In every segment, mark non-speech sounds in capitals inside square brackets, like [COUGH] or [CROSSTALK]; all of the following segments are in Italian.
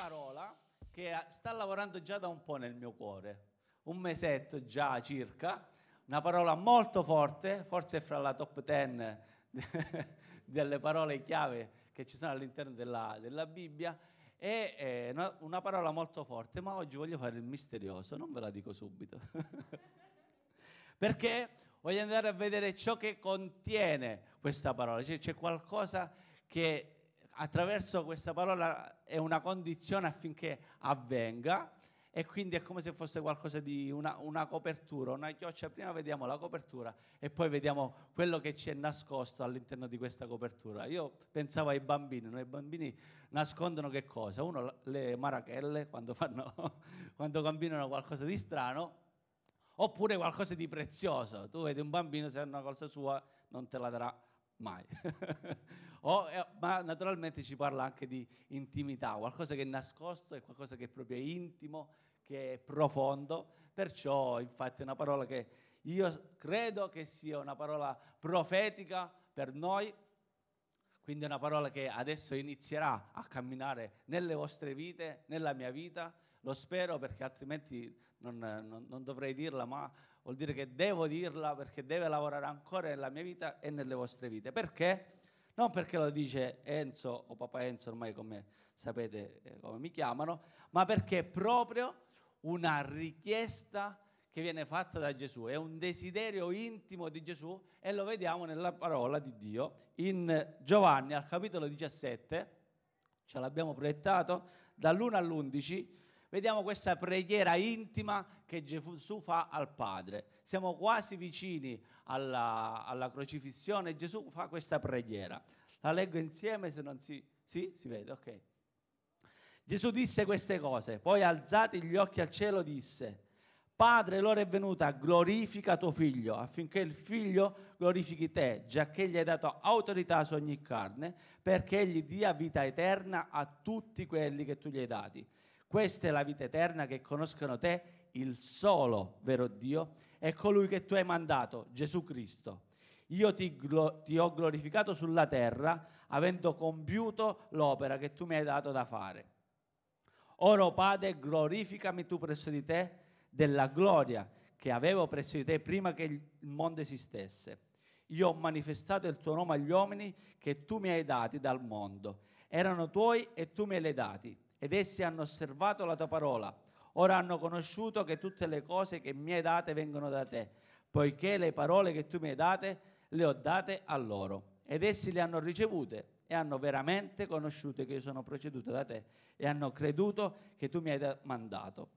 parola che sta lavorando già da un po' nel mio cuore, un mesetto già circa, una parola molto forte, forse fra la top 10 [LAUGHS] delle parole chiave che ci sono all'interno della, della Bibbia, è eh, una, una parola molto forte, ma oggi voglio fare il misterioso, non ve la dico subito, [LAUGHS] perché voglio andare a vedere ciò che contiene questa parola, cioè c'è qualcosa che attraverso questa parola è una condizione affinché avvenga e quindi è come se fosse qualcosa di una, una, copertura, una chioccia. Prima vediamo la copertura e poi vediamo quello che ci è nascosto all'interno di questa copertura. Io pensavo ai bambini, no? i bambini nascondono che cosa? Uno le marachelle quando, fanno, [LAUGHS] quando combinano qualcosa di strano oppure qualcosa di prezioso. Tu vedi un bambino, se ha una cosa sua non te la darà mai. [LAUGHS] o, eh, ma naturalmente ci parla anche di intimità, qualcosa che è nascosto, è qualcosa che è proprio intimo, che è profondo. Perciò, infatti, è una parola che io credo che sia una parola profetica per noi, quindi è una parola che adesso inizierà a camminare nelle vostre vite, nella mia vita. Lo spero perché altrimenti non, non, non dovrei dirla, ma vuol dire che devo dirla perché deve lavorare ancora nella mia vita e nelle vostre vite. Perché? Non perché lo dice Enzo o Papa Enzo, ormai come sapete eh, come mi chiamano, ma perché è proprio una richiesta che viene fatta da Gesù, è un desiderio intimo di Gesù e lo vediamo nella parola di Dio in Giovanni al capitolo 17, ce l'abbiamo proiettato, dall'1 all'11 vediamo questa preghiera intima che Gesù fa al Padre. Siamo quasi vicini alla, alla crocifissione, Gesù fa questa preghiera. La leggo insieme se non si... Sì, si vede, ok. Gesù disse queste cose, poi alzati gli occhi al cielo disse, Padre, l'ora è venuta, glorifica tuo figlio, affinché il figlio glorifichi te, giacché gli hai dato autorità su ogni carne, perché egli dia vita eterna a tutti quelli che tu gli hai dati. Questa è la vita eterna che conoscono te, il solo vero Dio, e colui che tu hai mandato, Gesù Cristo. Io ti, glo- ti ho glorificato sulla terra, avendo compiuto l'opera che tu mi hai dato da fare. Ora, Padre, glorificami tu presso di te della gloria che avevo presso di te prima che il mondo esistesse. Io ho manifestato il tuo nome agli uomini che tu mi hai dati dal mondo. Erano tuoi e tu me li hai dati ed essi hanno osservato la tua parola. Ora hanno conosciuto che tutte le cose che mi hai date vengono da te, poiché le parole che tu mi hai date le ho date a loro. Ed essi le hanno ricevute e hanno veramente conosciuto che io sono proceduto da te e hanno creduto che tu mi hai mandato.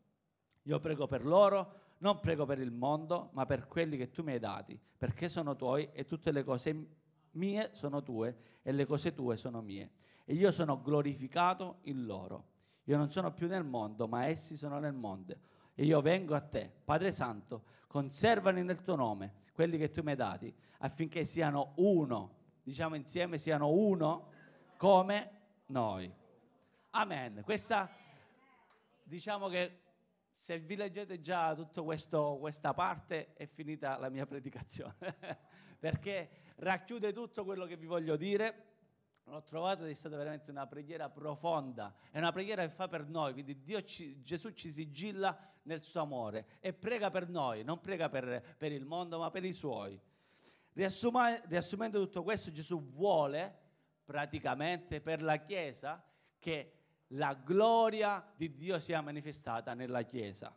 Io prego per loro, non prego per il mondo, ma per quelli che tu mi hai dati, perché sono tuoi e tutte le cose mie sono tue e le cose tue sono mie. E io sono glorificato in loro. Io non sono più nel mondo, ma essi sono nel mondo. E io vengo a te, Padre Santo, conservali nel tuo nome, quelli che tu mi hai dati, affinché siano uno, diciamo insieme, siano uno come noi. Amen. Questa, diciamo che se vi leggete già tutta questa parte è finita la mia predicazione, [LAUGHS] perché racchiude tutto quello che vi voglio dire l'ho trovato ed è stata veramente una preghiera profonda, è una preghiera che fa per noi, quindi ci, Gesù ci sigilla nel suo amore e prega per noi, non prega per, per il mondo ma per i suoi. Riassuma, riassumendo tutto questo, Gesù vuole praticamente per la Chiesa che la gloria di Dio sia manifestata nella Chiesa.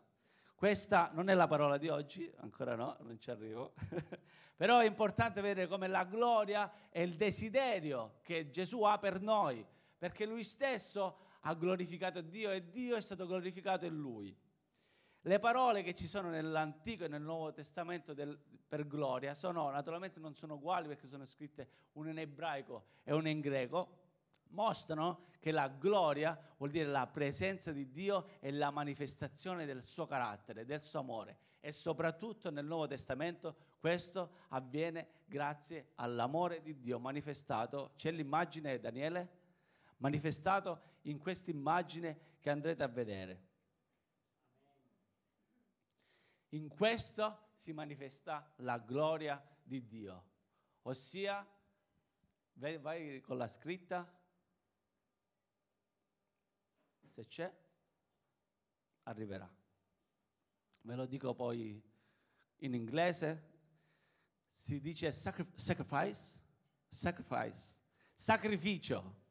Questa non è la parola di oggi, ancora no, non ci arrivo, [LAUGHS] però è importante vedere come la gloria è il desiderio che Gesù ha per noi, perché lui stesso ha glorificato Dio e Dio è stato glorificato in lui. Le parole che ci sono nell'Antico e nel Nuovo Testamento del, per gloria sono, naturalmente non sono uguali perché sono scritte una in ebraico e una in greco, mostrano che la gloria vuol dire la presenza di Dio e la manifestazione del suo carattere, del suo amore. E soprattutto nel Nuovo Testamento questo avviene grazie all'amore di Dio manifestato. C'è l'immagine, Daniele? Manifestato in questa immagine che andrete a vedere. In questo si manifesta la gloria di Dio, ossia, vai con la scritta, se c'è, arriverà. Ve lo dico poi in inglese, si dice sacri- sacrifice, sacrifice, sacrificio.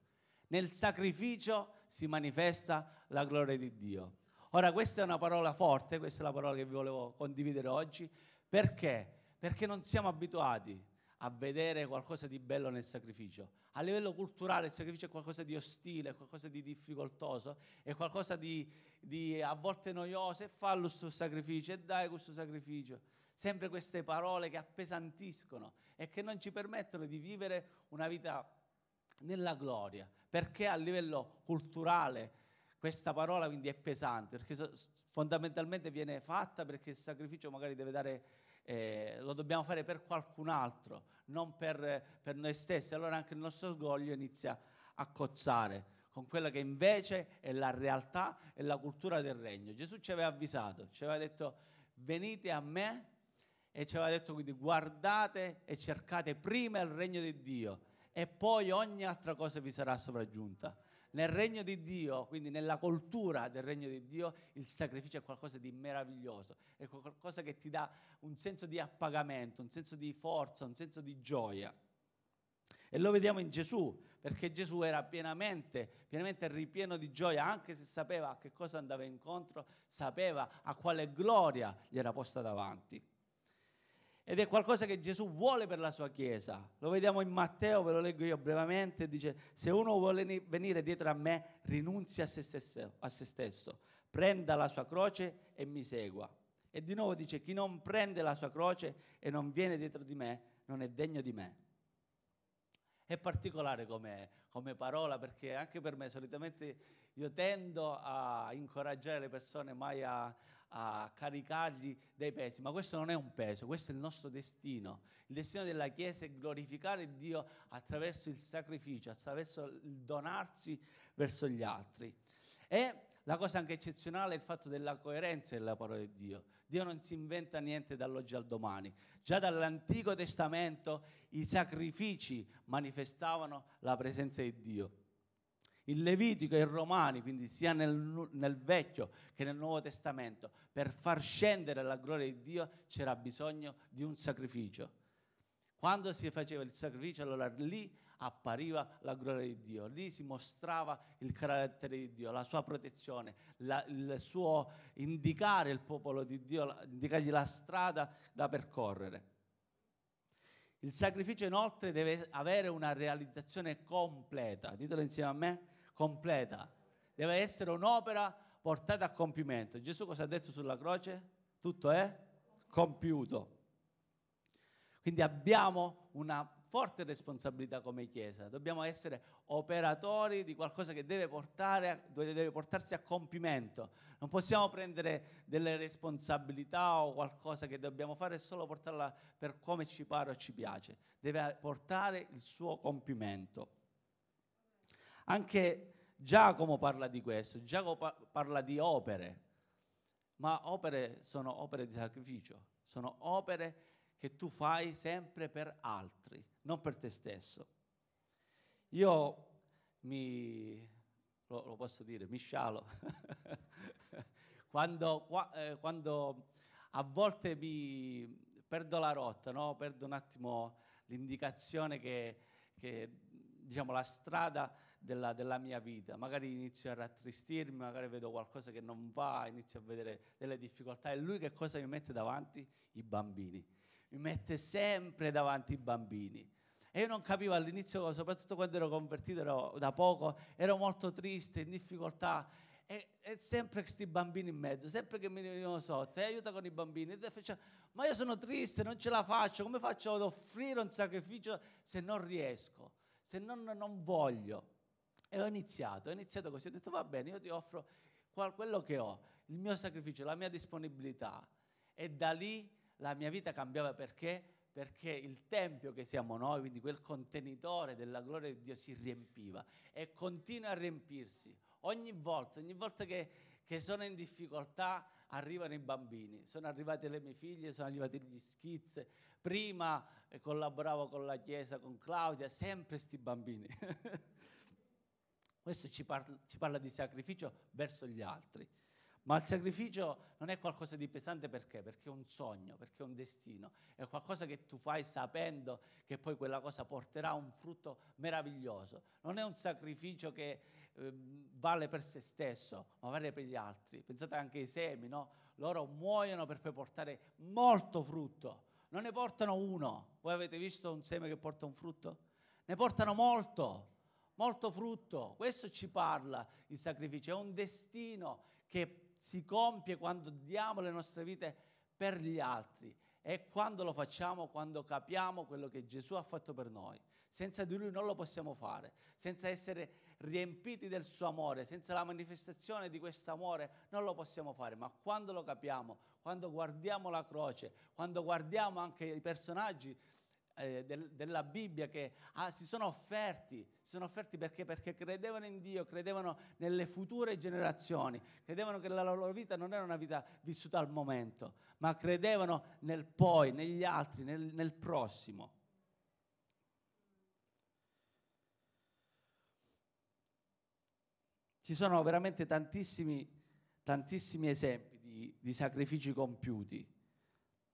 Nel sacrificio si manifesta la gloria di Dio. Ora questa è una parola forte, questa è la parola che vi volevo condividere oggi, perché? Perché non siamo abituati a vedere qualcosa di bello nel sacrificio. A livello culturale il sacrificio è qualcosa di ostile, qualcosa di difficoltoso, è qualcosa di, di a volte noioso, e fallo questo sacrificio, e dai questo sacrificio. Sempre queste parole che appesantiscono e che non ci permettono di vivere una vita nella gloria, perché a livello culturale questa parola quindi è pesante, perché fondamentalmente viene fatta perché il sacrificio magari deve dare eh, lo dobbiamo fare per qualcun altro, non per, per noi stessi. Allora anche il nostro orgoglio inizia a cozzare con quella che invece è la realtà e la cultura del regno. Gesù ci aveva avvisato, ci aveva detto venite a me e ci aveva detto quindi guardate e cercate prima il regno di Dio e poi ogni altra cosa vi sarà sopraggiunta. Nel regno di Dio, quindi nella cultura del regno di Dio, il sacrificio è qualcosa di meraviglioso, è qualcosa che ti dà un senso di appagamento, un senso di forza, un senso di gioia. E lo vediamo in Gesù, perché Gesù era pienamente, pienamente ripieno di gioia, anche se sapeva a che cosa andava incontro, sapeva a quale gloria gli era posta davanti. Ed è qualcosa che Gesù vuole per la sua Chiesa. Lo vediamo in Matteo, ve lo leggo io brevemente, dice, se uno vuole venire dietro a me, rinunzi a se stesso, a se stesso prenda la sua croce e mi segua. E di nuovo dice, chi non prende la sua croce e non viene dietro di me, non è degno di me. È particolare come, come parola perché anche per me solitamente io tendo a incoraggiare le persone mai a, a caricargli dei pesi, ma questo non è un peso, questo è il nostro destino. Il destino della Chiesa è glorificare Dio attraverso il sacrificio, attraverso il donarsi verso gli altri. E la cosa anche eccezionale è il fatto della coerenza della parola di Dio. Dio non si inventa niente dall'oggi al domani. Già dall'Antico Testamento i sacrifici manifestavano la presenza di Dio il Levitico e i Romani, quindi sia nel, nel, Vecchio che nel Nuovo Testamento, per far scendere la gloria di Dio c'era bisogno di un sacrificio. Quando si faceva il sacrificio, allora lì appariva la gloria di Dio, lì si mostrava il carattere di Dio, la sua protezione, la, il suo indicare il popolo di Dio, indicargli la strada da percorrere. Il sacrificio inoltre deve avere una realizzazione completa, ditelo insieme a me, completa. Deve essere un'opera portata a compimento. Gesù cosa ha detto sulla croce? Tutto è compiuto. Quindi abbiamo una forte responsabilità come Chiesa, dobbiamo essere operatori di qualcosa che deve, portare, deve portarsi a compimento. Non possiamo prendere delle responsabilità o qualcosa che dobbiamo fare e solo portarla per come ci pare o ci piace, deve portare il suo compimento. Anche Giacomo parla di questo, Giacomo parla di opere, ma opere sono opere di sacrificio, sono opere che tu fai sempre per altri, non per te stesso. Io mi, lo, lo posso dire, mi scialo, [LAUGHS] quando, qua, eh, quando, a volte mi perdo la rotta, no? perdo un attimo l'indicazione che, che diciamo, la strada della, della, mia vita. Magari inizio a rattristirmi, magari vedo qualcosa che non va, inizio a vedere delle difficoltà. E lui che cosa mi mette davanti? I bambini. Mi mette sempre davanti i bambini. E io non capivo all'inizio, soprattutto quando ero convertito ero da poco, ero molto triste, in difficoltà. E, e sempre questi bambini in mezzo, sempre che mi venivano sotto, e aiuta con i bambini. Faccio, ma io sono triste, non ce la faccio, come faccio ad offrire un sacrificio se non riesco, se non, non voglio? E ho iniziato, ho iniziato così, ho detto va bene, io ti offro quello che ho, il mio sacrificio, la mia disponibilità. E da lì la mia vita cambiava perché? Perché il tempio che siamo noi, quindi quel contenitore della gloria di Dio si riempiva e continua a riempirsi. Ogni volta, ogni volta che, che sono in difficoltà arrivano i bambini, sono arrivate le mie figlie, sono arrivati gli schizze. Prima eh, collaboravo con la Chiesa, con Claudia, sempre questi bambini. [LAUGHS] Questo ci parla, ci parla di sacrificio verso gli altri. Ma il sacrificio non è qualcosa di pesante perché? Perché è un sogno, perché è un destino, è qualcosa che tu fai sapendo che poi quella cosa porterà un frutto meraviglioso. Non è un sacrificio che eh, vale per se stesso, ma vale per gli altri. Pensate anche ai semi, no? Loro muoiono per poi portare molto frutto. Non ne portano uno. Voi avete visto un seme che porta un frutto? Ne portano molto, molto frutto. Questo ci parla il sacrificio, è un destino che si compie quando diamo le nostre vite per gli altri. E quando lo facciamo? Quando capiamo quello che Gesù ha fatto per noi. Senza di Lui non lo possiamo fare, senza essere riempiti del suo amore, senza la manifestazione di questo amore non lo possiamo fare, ma quando lo capiamo, quando guardiamo la croce, quando guardiamo anche i personaggi eh, del, della Bibbia che ah, si sono offerti, si sono offerti perché? Perché credevano in Dio, credevano nelle future generazioni, credevano che la loro vita non era una vita vissuta al momento, ma credevano nel poi, negli altri, nel, nel prossimo. Ci sono veramente tantissimi, tantissimi esempi di, di sacrifici compiuti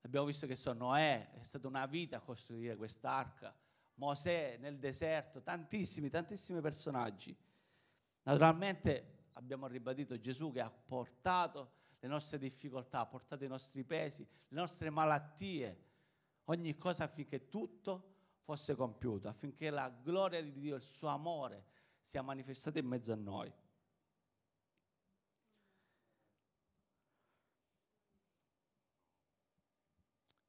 Abbiamo visto che so, Noè è stata una vita costruire quest'arca, Mosè nel deserto, tantissimi, tantissimi personaggi. Naturalmente abbiamo ribadito Gesù che ha portato le nostre difficoltà, ha portato i nostri pesi, le nostre malattie, ogni cosa affinché tutto fosse compiuto, affinché la gloria di Dio, il suo amore sia manifestato in mezzo a noi.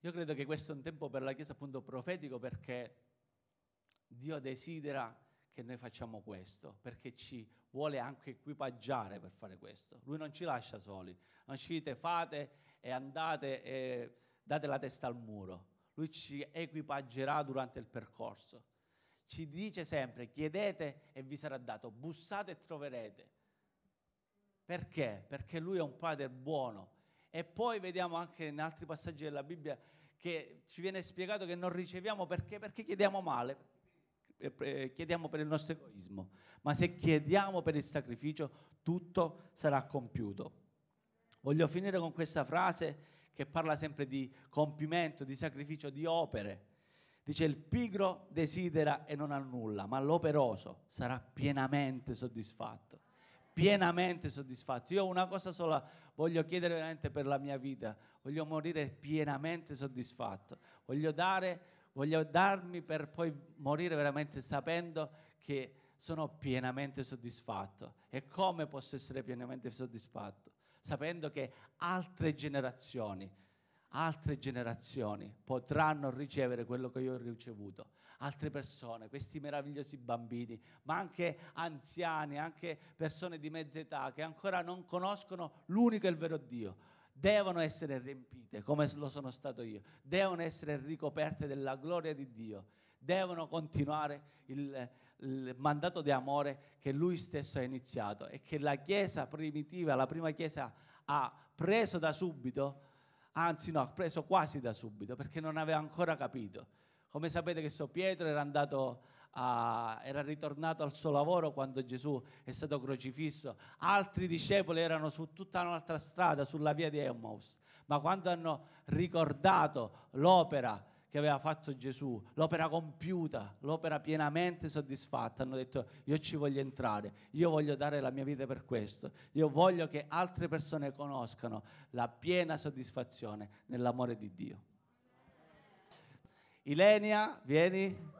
Io credo che questo è un tempo per la Chiesa appunto profetico perché Dio desidera che noi facciamo questo, perché ci vuole anche equipaggiare per fare questo. Lui non ci lascia soli, non ci dite fate e andate e date la testa al muro. Lui ci equipaggerà durante il percorso. Ci dice sempre chiedete e vi sarà dato, bussate e troverete. Perché? Perché lui è un padre buono e poi vediamo anche in altri passaggi della Bibbia che ci viene spiegato che non riceviamo perché? Perché chiediamo male, chiediamo per il nostro egoismo, ma se chiediamo per il sacrificio tutto sarà compiuto. Voglio finire con questa frase che parla sempre di compimento, di sacrificio, di opere. Dice il pigro desidera e non ha nulla, ma l'operoso sarà pienamente soddisfatto pienamente soddisfatto. Io una cosa sola voglio chiedere veramente per la mia vita, voglio morire pienamente soddisfatto, voglio, dare, voglio darmi per poi morire veramente sapendo che sono pienamente soddisfatto. E come posso essere pienamente soddisfatto? Sapendo che altre generazioni, altre generazioni potranno ricevere quello che io ho ricevuto altre persone, questi meravigliosi bambini, ma anche anziani, anche persone di mezza età che ancora non conoscono l'unico e il vero Dio. Devono essere riempite come lo sono stato io, devono essere ricoperte della gloria di Dio, devono continuare il, il mandato di amore che Lui stesso ha iniziato e che la Chiesa primitiva, la prima Chiesa ha preso da subito, anzi no, ha preso quasi da subito perché non aveva ancora capito come sapete che so Pietro era andato a, era ritornato al suo lavoro quando Gesù è stato crocifisso, altri discepoli erano su tutta un'altra strada, sulla via di Emmaus, ma quando hanno ricordato l'opera che aveva fatto Gesù, l'opera compiuta, l'opera pienamente soddisfatta, hanno detto io ci voglio entrare, io voglio dare la mia vita per questo, io voglio che altre persone conoscano la piena soddisfazione nell'amore di Dio. Ilenia, vieni.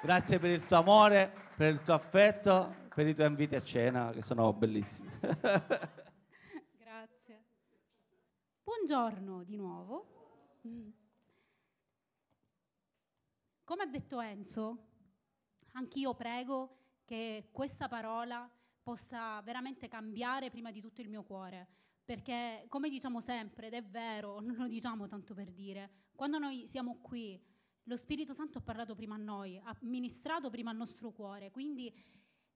Grazie per il tuo amore, per il tuo affetto, per i tuoi inviti a cena che sono bellissimi. [LAUGHS] Grazie. Buongiorno di nuovo. Come ha detto Enzo, anch'io prego che questa parola possa veramente cambiare prima di tutto il mio cuore, perché come diciamo sempre, ed è vero, non lo diciamo tanto per dire, quando noi siamo qui, lo Spirito Santo ha parlato prima a noi, ha ministrato prima al nostro cuore, quindi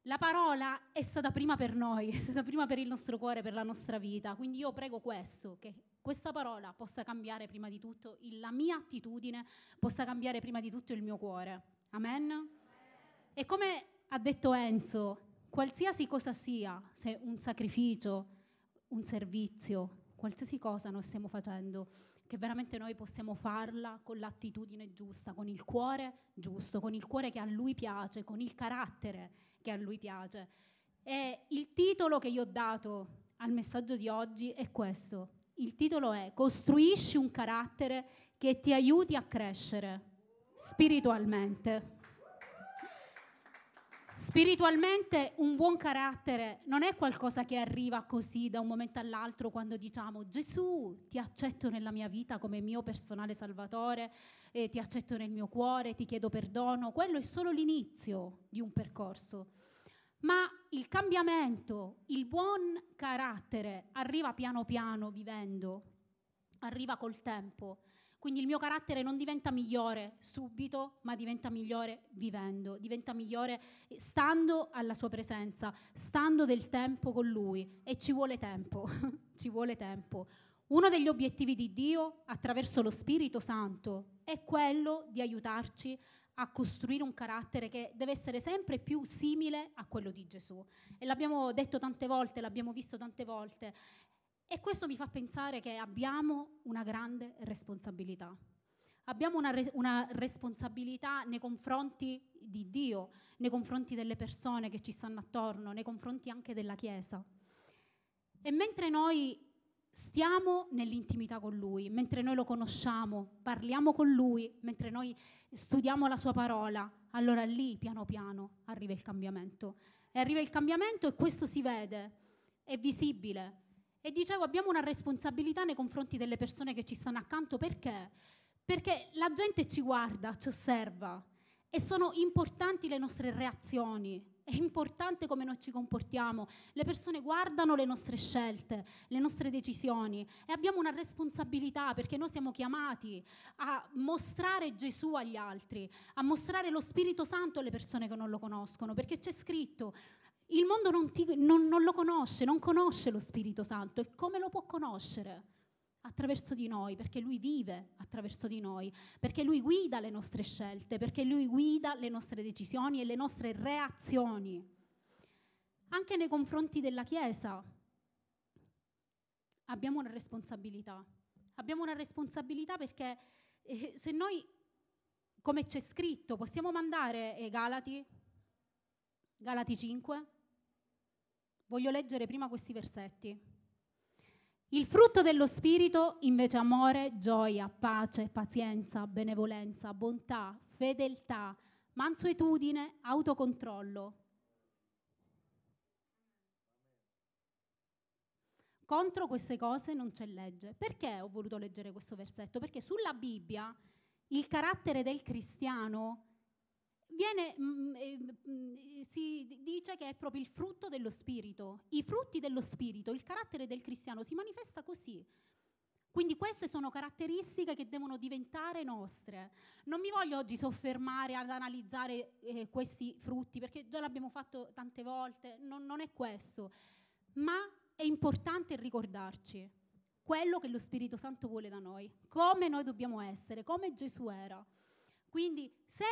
la parola è stata prima per noi, [LAUGHS] è stata prima per il nostro cuore, per la nostra vita. Quindi io prego questo, che questa parola possa cambiare prima di tutto la mia attitudine, possa cambiare prima di tutto il mio cuore. Amen? E come ha detto Enzo, qualsiasi cosa sia, se un sacrificio, un servizio, qualsiasi cosa noi stiamo facendo, che veramente noi possiamo farla con l'attitudine giusta, con il cuore giusto, con il cuore che a lui piace, con il carattere che a lui piace. E il titolo che io ho dato al messaggio di oggi è questo. Il titolo è Costruisci un carattere che ti aiuti a crescere spiritualmente. Spiritualmente un buon carattere non è qualcosa che arriva così da un momento all'altro quando diciamo Gesù ti accetto nella mia vita come mio personale salvatore, eh, ti accetto nel mio cuore, ti chiedo perdono. Quello è solo l'inizio di un percorso. Ma il cambiamento, il buon carattere arriva piano piano vivendo, arriva col tempo. Quindi il mio carattere non diventa migliore subito, ma diventa migliore vivendo, diventa migliore stando alla sua presenza, stando del tempo con lui. E ci vuole tempo, [LAUGHS] ci vuole tempo. Uno degli obiettivi di Dio attraverso lo Spirito Santo è quello di aiutarci a costruire un carattere che deve essere sempre più simile a quello di Gesù. E l'abbiamo detto tante volte, l'abbiamo visto tante volte. E questo mi fa pensare che abbiamo una grande responsabilità. Abbiamo una, res- una, responsabilità nei confronti di Dio, nei confronti delle persone che ci stanno attorno, nei confronti anche della Chiesa. E mentre noi stiamo nell'intimità con Lui, mentre noi lo conosciamo, parliamo con Lui, mentre noi studiamo la Sua parola, allora lì piano piano arriva il cambiamento. E arriva il cambiamento e questo si vede, è visibile. E dicevo, abbiamo una responsabilità nei confronti delle persone che ci stanno accanto perché? Perché la gente ci guarda, ci osserva e sono importanti le nostre reazioni, è importante come noi ci comportiamo. Le persone guardano le nostre scelte, le nostre decisioni e abbiamo una responsabilità perché noi siamo chiamati a mostrare Gesù agli altri, a mostrare lo Spirito Santo alle persone che non lo conoscono, perché c'è scritto il mondo non, ti, non, non lo conosce, non conosce lo Spirito Santo e come lo può conoscere? attraverso di noi, perché Lui vive attraverso di noi, perché Lui guida le nostre scelte, perché Lui guida le nostre decisioni e le nostre reazioni. Anche nei confronti della Chiesa abbiamo una responsabilità. Abbiamo una responsabilità perché eh, se noi, come c'è scritto, possiamo mandare ai Galati, Galati 5, Voglio leggere prima questi versetti. Il frutto dello Spirito invece amore, gioia, pace, pazienza, benevolenza, bontà, fedeltà, mansuetudine, autocontrollo. Contro queste cose non c'è legge. Perché ho voluto leggere questo versetto? Perché sulla Bibbia il carattere del cristiano viene, mh, mm, eh, mm, si dice che è proprio il frutto dello spirito. I frutti dello spirito, il carattere del cristiano si manifesta così. Quindi queste sono caratteristiche che devono diventare nostre. Non mi voglio oggi soffermare ad analizzare eh, questi frutti, perché già l'abbiamo fatto tante volte, non, non è questo. Ma è importante ricordarci quello che lo Spirito Santo vuole da noi, come noi dobbiamo essere, come Gesù era. Quindi se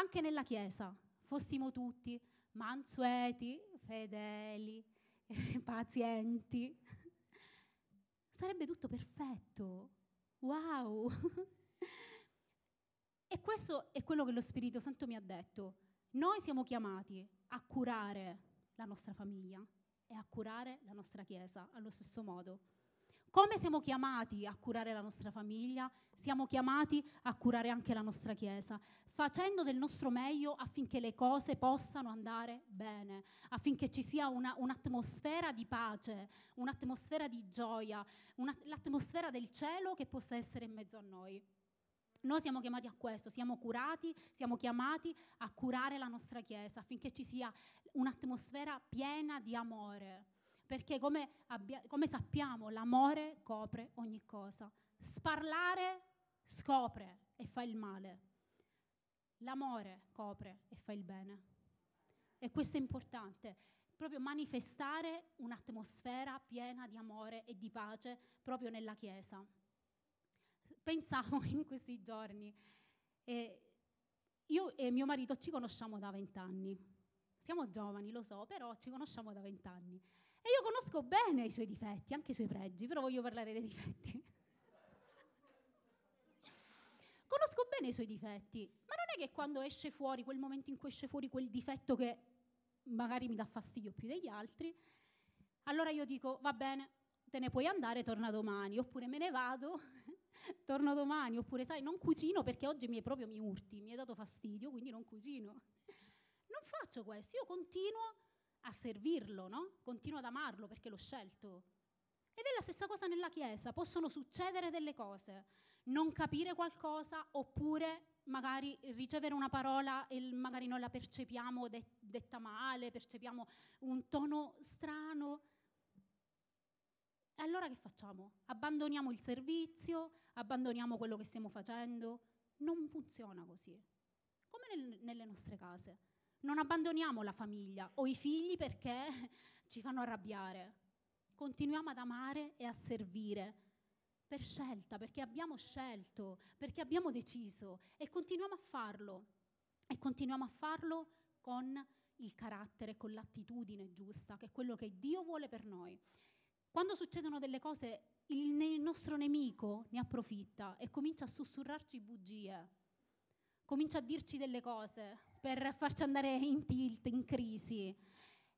anche nella Chiesa fossimo tutti mansueti, fedeli, [LAUGHS] pazienti, [LAUGHS] sarebbe tutto perfetto. Wow! [LAUGHS] e questo è quello che lo Spirito Santo mi ha detto. Noi siamo chiamati a curare la nostra famiglia e a curare la nostra Chiesa allo stesso modo. Come siamo chiamati a curare la nostra famiglia, siamo chiamati a curare anche la nostra Chiesa, facendo del nostro meglio affinché le cose possano andare bene, affinché ci sia una, un'atmosfera di pace, un'atmosfera di gioia, una, l'atmosfera del cielo che possa essere in mezzo a noi. Noi siamo chiamati a questo, siamo curati, siamo chiamati a curare la nostra Chiesa affinché ci sia un'atmosfera piena di amore perché come, abbia, come sappiamo l'amore copre ogni cosa. Sparlare scopre e fa il male. L'amore copre e fa il bene. E questo è importante, proprio manifestare un'atmosfera piena di amore e di pace proprio nella Chiesa. Pensavo [LAUGHS] in questi giorni, eh, io e mio marito ci conosciamo da vent'anni Siamo giovani, lo so, però ci conosciamo da vent'anni. E io conosco bene i suoi difetti, anche i suoi pregi, però voglio parlare dei difetti. [LAUGHS] conosco bene i suoi difetti, ma non è che quando esce fuori, quel momento in cui esce fuori quel difetto che magari mi dà fastidio più degli altri, allora io dico, va bene, te ne puoi andare, torna domani, oppure me ne vado, [LAUGHS] torno domani, oppure sai, non cucino perché oggi mi è proprio mi urti, mi hai dato fastidio, quindi non cucino. Non faccio questo, io continuo a servirlo, no? Continuo ad amarlo perché l'ho scelto. Ed è la stessa cosa nella Chiesa, possono succedere delle cose, non capire qualcosa oppure magari ricevere una parola e magari noi la percepiamo det- detta male, percepiamo un tono strano. E allora che facciamo? Abbandoniamo il servizio, abbandoniamo quello che stiamo facendo? Non funziona così. Come nel- nelle nostre case. Non abbandoniamo la famiglia o i figli perché [LAUGHS] ci fanno arrabbiare. Continuiamo ad amare e a servire per scelta, perché abbiamo scelto, perché abbiamo deciso e continuiamo a farlo. E continuiamo a farlo con il carattere, con l'attitudine giusta, che è quello che Dio vuole per noi. Quando succedono delle cose, il, nostro nemico ne approfitta e comincia a sussurrarci bugie, comincia a dirci delle cose per farci andare in tilt, in crisi.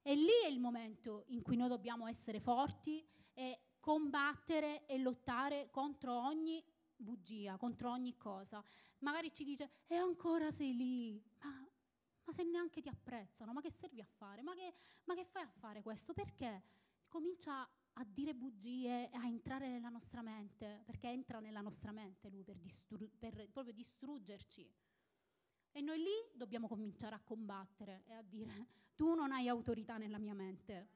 E lì è il momento in cui noi dobbiamo essere forti e combattere e lottare contro ogni bugia, contro ogni cosa. Magari ci dice, e ancora sei lì, ma, ma se neanche ti apprezzano, ma che servi a fare? Ma che, ma che fai a fare questo? Perché? Comincia a dire bugie, a entrare nella nostra mente, perché entra nella nostra mente lui per, distru- per proprio distruggerci. E noi lì dobbiamo cominciare a combattere e a dire, tu non hai autorità nella mia mente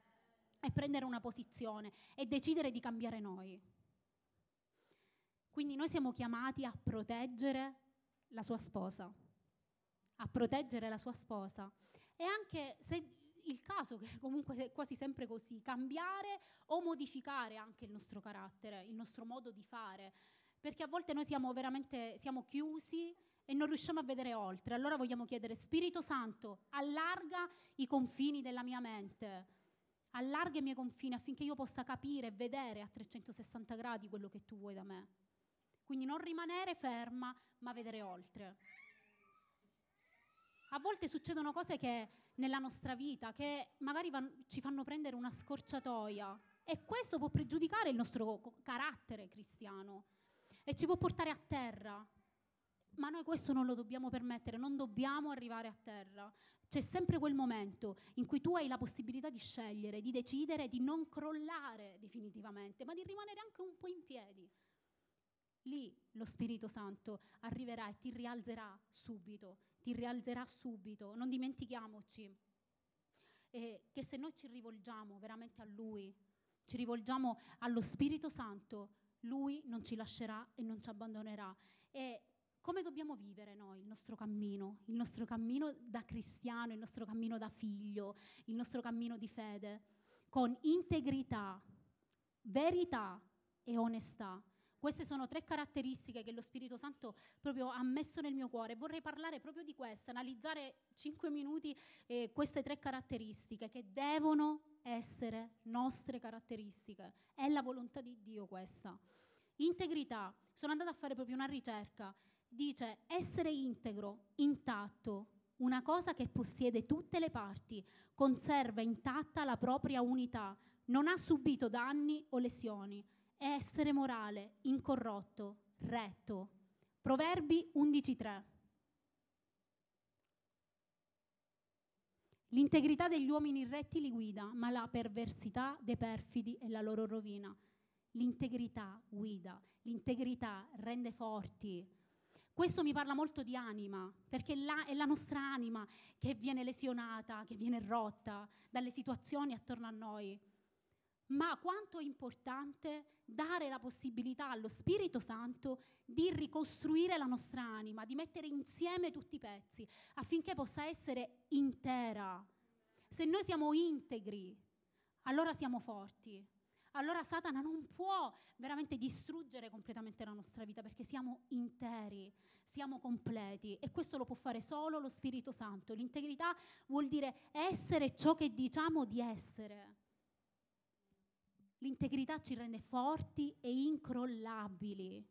e prendere una posizione e decidere di cambiare noi. Quindi noi siamo chiamati a proteggere la sua sposa, a proteggere la sua sposa. E anche se il caso, che comunque è quasi sempre così, cambiare o modificare anche il nostro carattere, il nostro modo di fare, perché a volte noi siamo veramente siamo chiusi e non riusciamo a vedere oltre. Allora vogliamo chiedere, Spirito Santo, allarga i confini della mia mente, allarga i miei confini affinché io possa capire e vedere a 360 gradi quello che tu vuoi da me. Quindi non rimanere ferma, ma vedere oltre. A volte succedono cose che nella nostra vita che magari van, ci fanno prendere una scorciatoia e questo può pregiudicare il nostro carattere cristiano e ci può portare a terra. Ma noi questo non lo dobbiamo permettere, non dobbiamo arrivare a terra. C'è sempre quel momento in cui tu hai la possibilità di scegliere, di decidere, di non crollare definitivamente, ma di rimanere anche un po' in piedi. Lì lo Spirito Santo arriverà e ti rialzerà subito, ti rialzerà subito. Non dimentichiamoci eh, che se noi ci rivolgiamo veramente a Lui, ci rivolgiamo allo Spirito Santo, Lui non ci lascerà e non ci abbandonerà. E come dobbiamo vivere noi il nostro cammino, il nostro cammino da cristiano, il nostro cammino da figlio, il nostro cammino di fede, con integrità, verità e onestà. Queste sono tre caratteristiche che lo Spirito Santo proprio ha messo nel mio cuore. Vorrei parlare proprio di queste, analizzare cinque minuti eh, queste tre caratteristiche che devono essere nostre caratteristiche. È la volontà di Dio questa. Integrità. Sono andata a fare proprio una ricerca dice essere integro, intatto, una cosa che possiede tutte le parti, conserva intatta la propria unità, non ha subito danni o lesioni, è essere morale, incorrotto, retto. Proverbi 11.3. L'integrità degli uomini retti li guida, ma la perversità dei perfidi è la loro rovina. L'integrità guida, l'integrità rende forti, questo mi parla molto di anima, perché è la nostra anima che viene lesionata, che viene rotta dalle situazioni attorno a noi. Ma quanto è importante dare la possibilità allo Spirito Santo di ricostruire la nostra anima, di mettere insieme tutti i pezzi affinché possa essere intera. Se noi siamo integri, allora siamo forti. Allora Satana non può veramente distruggere completamente la nostra vita perché siamo interi, siamo completi e questo lo può fare solo lo Spirito Santo. L'integrità vuol dire essere ciò che diciamo di essere. L'integrità ci rende forti e incrollabili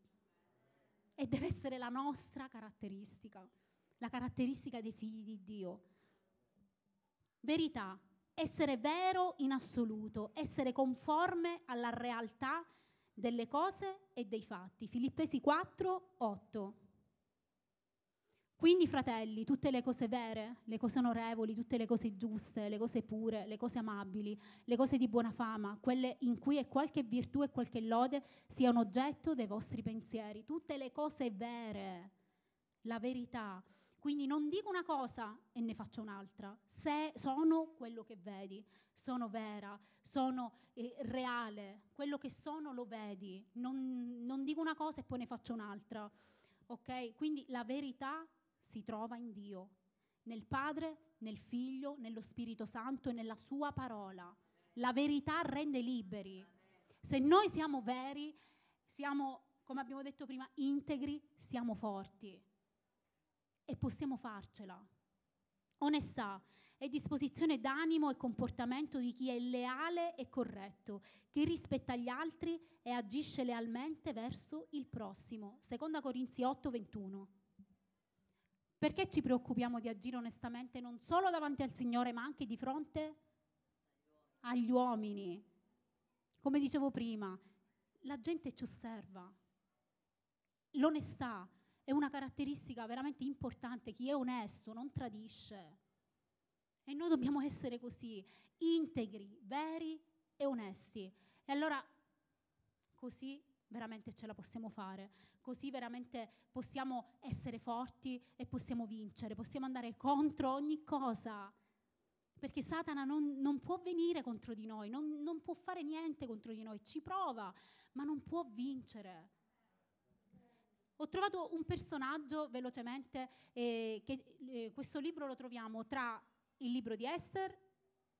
e deve essere la nostra caratteristica, la caratteristica dei figli di Dio. Verità, essere vero in assoluto, essere conforme alla realtà delle cose e dei fatti. Filippesi 4, 8. Quindi, fratelli, tutte le cose vere, le cose onorevoli, tutte le cose giuste, le cose pure, le cose amabili, le cose di buona fama, quelle in cui è qualche virtù e qualche lode siano oggetto dei vostri pensieri, tutte le cose vere, la verità. Quindi non dico una cosa e ne faccio un'altra. Se sono quello che vedi, sono vera, sono eh, reale, quello che sono lo vedi. Non, non dico una cosa e poi ne faccio un'altra. Ok? Quindi la verità si trova in Dio, nel Padre, nel Figlio, nello Spirito Santo e nella Sua parola. La verità rende liberi. Se noi siamo veri, siamo, come abbiamo detto prima, integri, siamo forti e possiamo farcela. Onestà è disposizione d'animo e comportamento di chi è leale e corretto, che rispetta gli altri e agisce lealmente verso il prossimo. Seconda Corinzi 8, 21. Perché ci preoccupiamo di agire onestamente non solo davanti al Signore, ma anche di fronte agli uomini? Come dicevo prima, la gente ci osserva. L'onestà è una caratteristica veramente importante. Chi è onesto non tradisce. E noi dobbiamo essere così, integri, veri e onesti. E allora così veramente ce la possiamo fare, così veramente possiamo essere forti e possiamo vincere, possiamo andare contro ogni cosa. Perché Satana non, non può venire contro di noi, non, non può fare niente contro di noi, ci prova, ma non può vincere. Ho trovato un personaggio velocemente, eh, che eh, questo libro lo troviamo tra il libro di Esther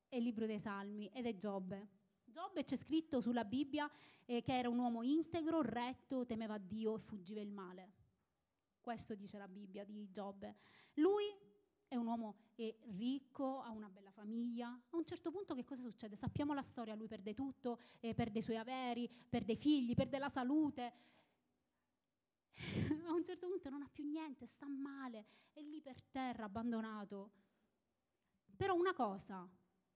e il libro dei Salmi ed è Giobbe. Giobbe c'è scritto sulla Bibbia eh, che era un uomo integro, retto, temeva Dio e fuggiva il male. Questo dice la Bibbia di Giobbe. Lui è un uomo eh, ricco, ha una bella famiglia. A un certo punto che cosa succede? Sappiamo la storia, lui perde tutto, eh, perde i suoi averi, perde i figli, perde la salute [LAUGHS] a un certo punto non ha più niente, sta male, è lì per terra, abbandonato. Però una cosa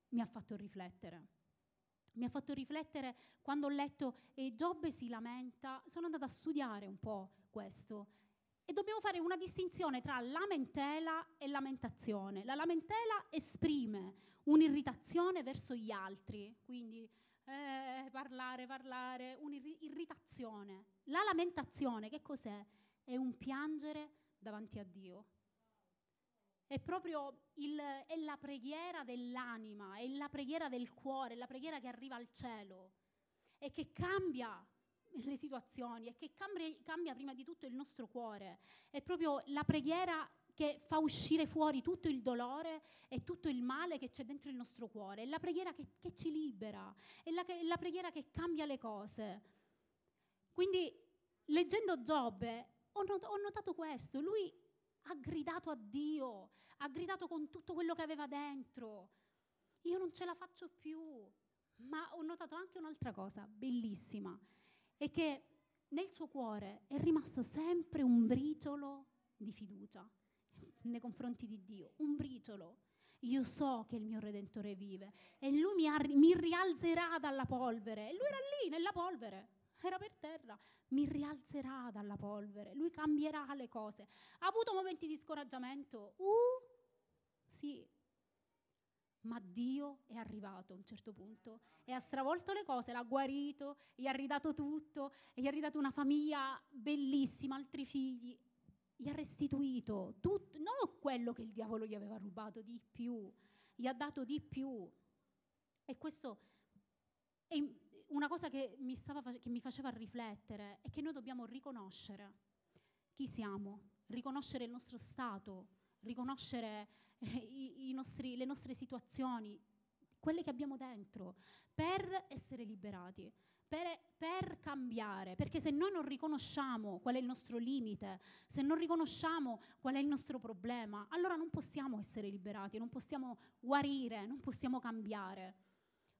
mi ha fatto riflettere. Mi ha fatto riflettere quando ho letto e Giobbe si lamenta, sono andata a studiare un po' questo. E dobbiamo fare una distinzione tra lamentela e lamentazione. La lamentela esprime un'irritazione verso gli altri, quindi eh, parlare, parlare, un'irritazione. La lamentazione, che cos'è? È un piangere davanti a Dio. È proprio il, è la preghiera dell'anima, è la preghiera del cuore, è la preghiera che arriva al cielo e che cambia le situazioni e che cambia, cambia prima di tutto il nostro cuore. È proprio la preghiera che fa uscire fuori tutto il dolore e tutto il male che c'è dentro il nostro cuore. È la preghiera che, che ci libera, è la, è la, preghiera che cambia le cose. Quindi, leggendo Giobbe, ho, not- ho notato questo. Lui ha gridato a Dio, ha gridato con tutto quello che aveva dentro. Io non ce la faccio più. Ma ho notato anche un'altra cosa bellissima, è che nel suo cuore è rimasto sempre un briciolo di fiducia nei confronti di Dio, un briciolo. Io so che il mio Redentore vive e lui mi, arri- mi rialzerà dalla polvere. E lui era lì, nella polvere, era per terra. Mi rialzerà dalla polvere, lui cambierà le cose. Ha avuto momenti di scoraggiamento? Uh, sì. Ma Dio è arrivato a un certo punto e ha stravolto le cose, l'ha guarito, gli ha ridato tutto, gli ha ridato una famiglia bellissima, altri figli gli ha restituito tutto, non quello che il diavolo gli aveva rubato, di più, gli ha dato di più. E questo è una cosa che mi, stava, che mi faceva riflettere, è che noi dobbiamo riconoscere chi siamo, riconoscere il nostro stato, riconoscere eh, i, i nostri, le nostre situazioni, quelle che abbiamo dentro, per essere liberati per, per, cambiare, perché se noi non riconosciamo qual è il nostro limite, se non riconosciamo qual è il nostro problema, allora non possiamo essere liberati, non possiamo guarire, non possiamo cambiare.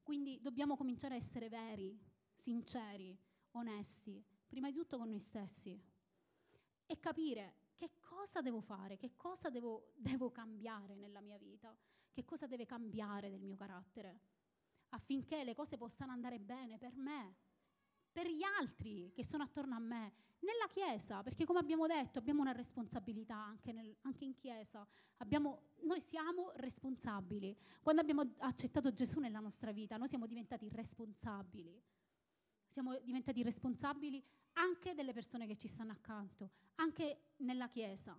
Quindi dobbiamo cominciare a essere veri, sinceri, onesti, prima di tutto con noi stessi e capire che cosa devo fare, che cosa devo, [LAUGHS] devo cambiare nella mia vita, che cosa deve cambiare del mio carattere affinché le cose possano andare bene per me, per gli altri che sono attorno a me, nella Chiesa, perché come abbiamo detto abbiamo una responsabilità anche, nel, anche in Chiesa, abbiamo, noi siamo responsabili. Quando abbiamo accettato Gesù nella nostra vita, noi siamo diventati responsabili. Siamo diventati responsabili anche delle persone che ci stanno accanto, anche nella Chiesa.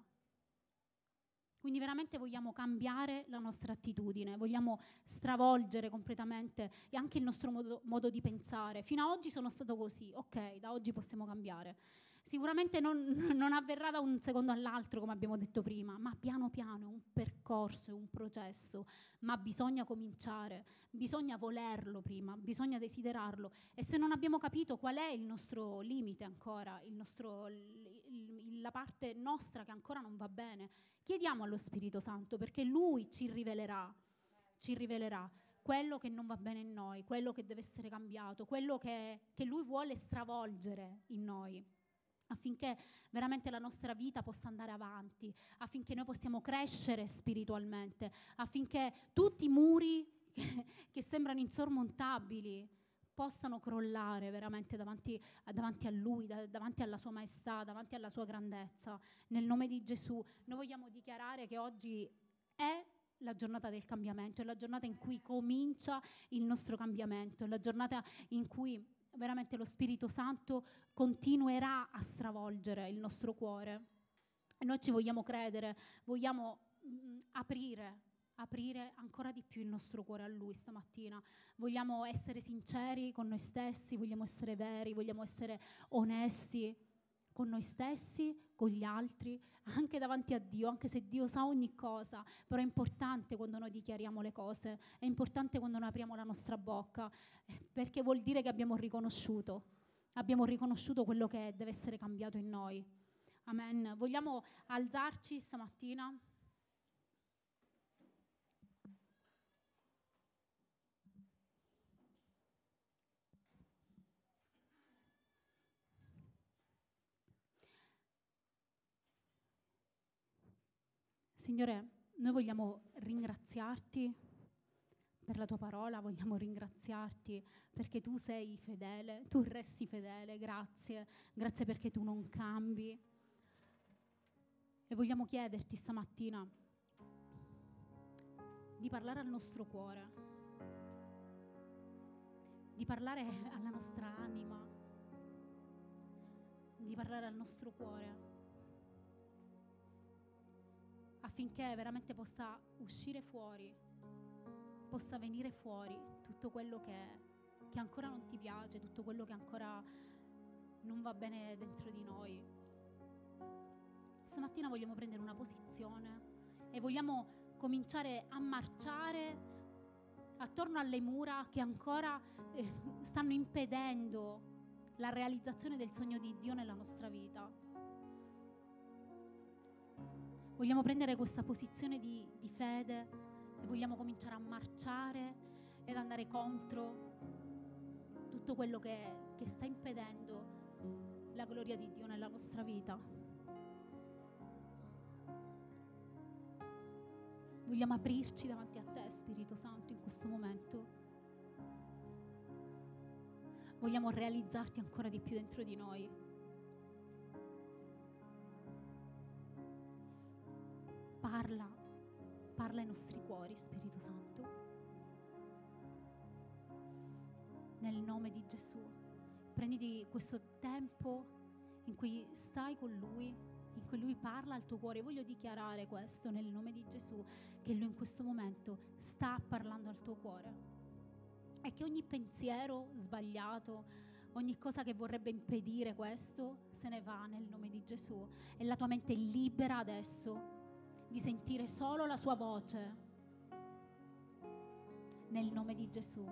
Quindi veramente vogliamo cambiare la nostra attitudine, vogliamo stravolgere completamente anche il nostro modo, modo, di pensare. Fino ad oggi sono stato così, ok, da oggi possiamo cambiare. Sicuramente non, [LAUGHS] non avverrà da un secondo all'altro, come abbiamo detto prima, ma piano piano è un percorso, è un processo, ma bisogna cominciare, bisogna volerlo prima, bisogna desiderarlo. E se non abbiamo capito qual è il nostro limite ancora, il nostro, il, la parte nostra che ancora non va bene, chiediamo allo Spirito Santo perché Lui ci rivelerà, ci rivelerà quello che non va bene in noi, quello che deve essere cambiato, quello che, che Lui vuole stravolgere in noi affinché veramente la nostra vita possa andare avanti, affinché noi possiamo crescere spiritualmente, affinché tutti i muri [LAUGHS] che, che sembrano insormontabili possano crollare veramente davanti, davanti a Lui, da, davanti alla Sua maestà, davanti alla Sua grandezza. Nel nome di Gesù noi vogliamo dichiarare che oggi è la giornata del cambiamento, è la giornata in cui comincia il nostro cambiamento, è la giornata in cui veramente lo Spirito Santo continuerà a stravolgere il nostro cuore. E noi ci vogliamo credere, vogliamo mh, mm, aprire aprire ancora di più il nostro cuore a Lui stamattina. Vogliamo essere sinceri con noi stessi, vogliamo essere veri, vogliamo essere onesti con noi stessi, con gli altri, anche davanti a Dio, anche se Dio sa ogni cosa, però è importante quando noi dichiariamo le cose, è importante quando noi apriamo la nostra bocca, perché vuol dire che abbiamo riconosciuto, abbiamo riconosciuto quello che deve essere cambiato in noi. Amen. Vogliamo alzarci stamattina? Signore, noi vogliamo ringraziarti per la tua parola, vogliamo ringraziarti perché tu sei fedele, tu resti fedele, grazie, grazie perché tu non cambi. E vogliamo chiederti stamattina di parlare al nostro cuore, di parlare [LAUGHS] alla nostra anima, di parlare al nostro cuore affinché veramente possa uscire fuori, possa venire fuori tutto quello che, che ancora non ti piace, tutto quello che ancora non va bene dentro di noi. Stamattina vogliamo prendere una posizione e vogliamo cominciare a marciare attorno alle mura che ancora eh, stanno impedendo la realizzazione del sogno di Dio nella nostra vita. Vogliamo prendere questa posizione di, di fede e vogliamo cominciare a marciare ed andare contro tutto quello che, che sta impedendo la gloria di Dio nella nostra vita. Vogliamo aprirci davanti a te, Spirito Santo, in questo momento. Vogliamo realizzarti ancora di più dentro di noi. Parla, parla ai nostri cuori, Spirito Santo. Nel nome di Gesù. Prenditi questo tempo in cui stai con Lui, in cui Lui parla al tuo cuore. Voglio dichiarare questo nel nome di Gesù, che Lui in questo momento sta parlando al tuo cuore. E che ogni pensiero sbagliato, ogni cosa che vorrebbe impedire questo, se ne va nel nome di Gesù. E la tua mente è libera adesso di sentire solo la sua voce, nel nome di Gesù.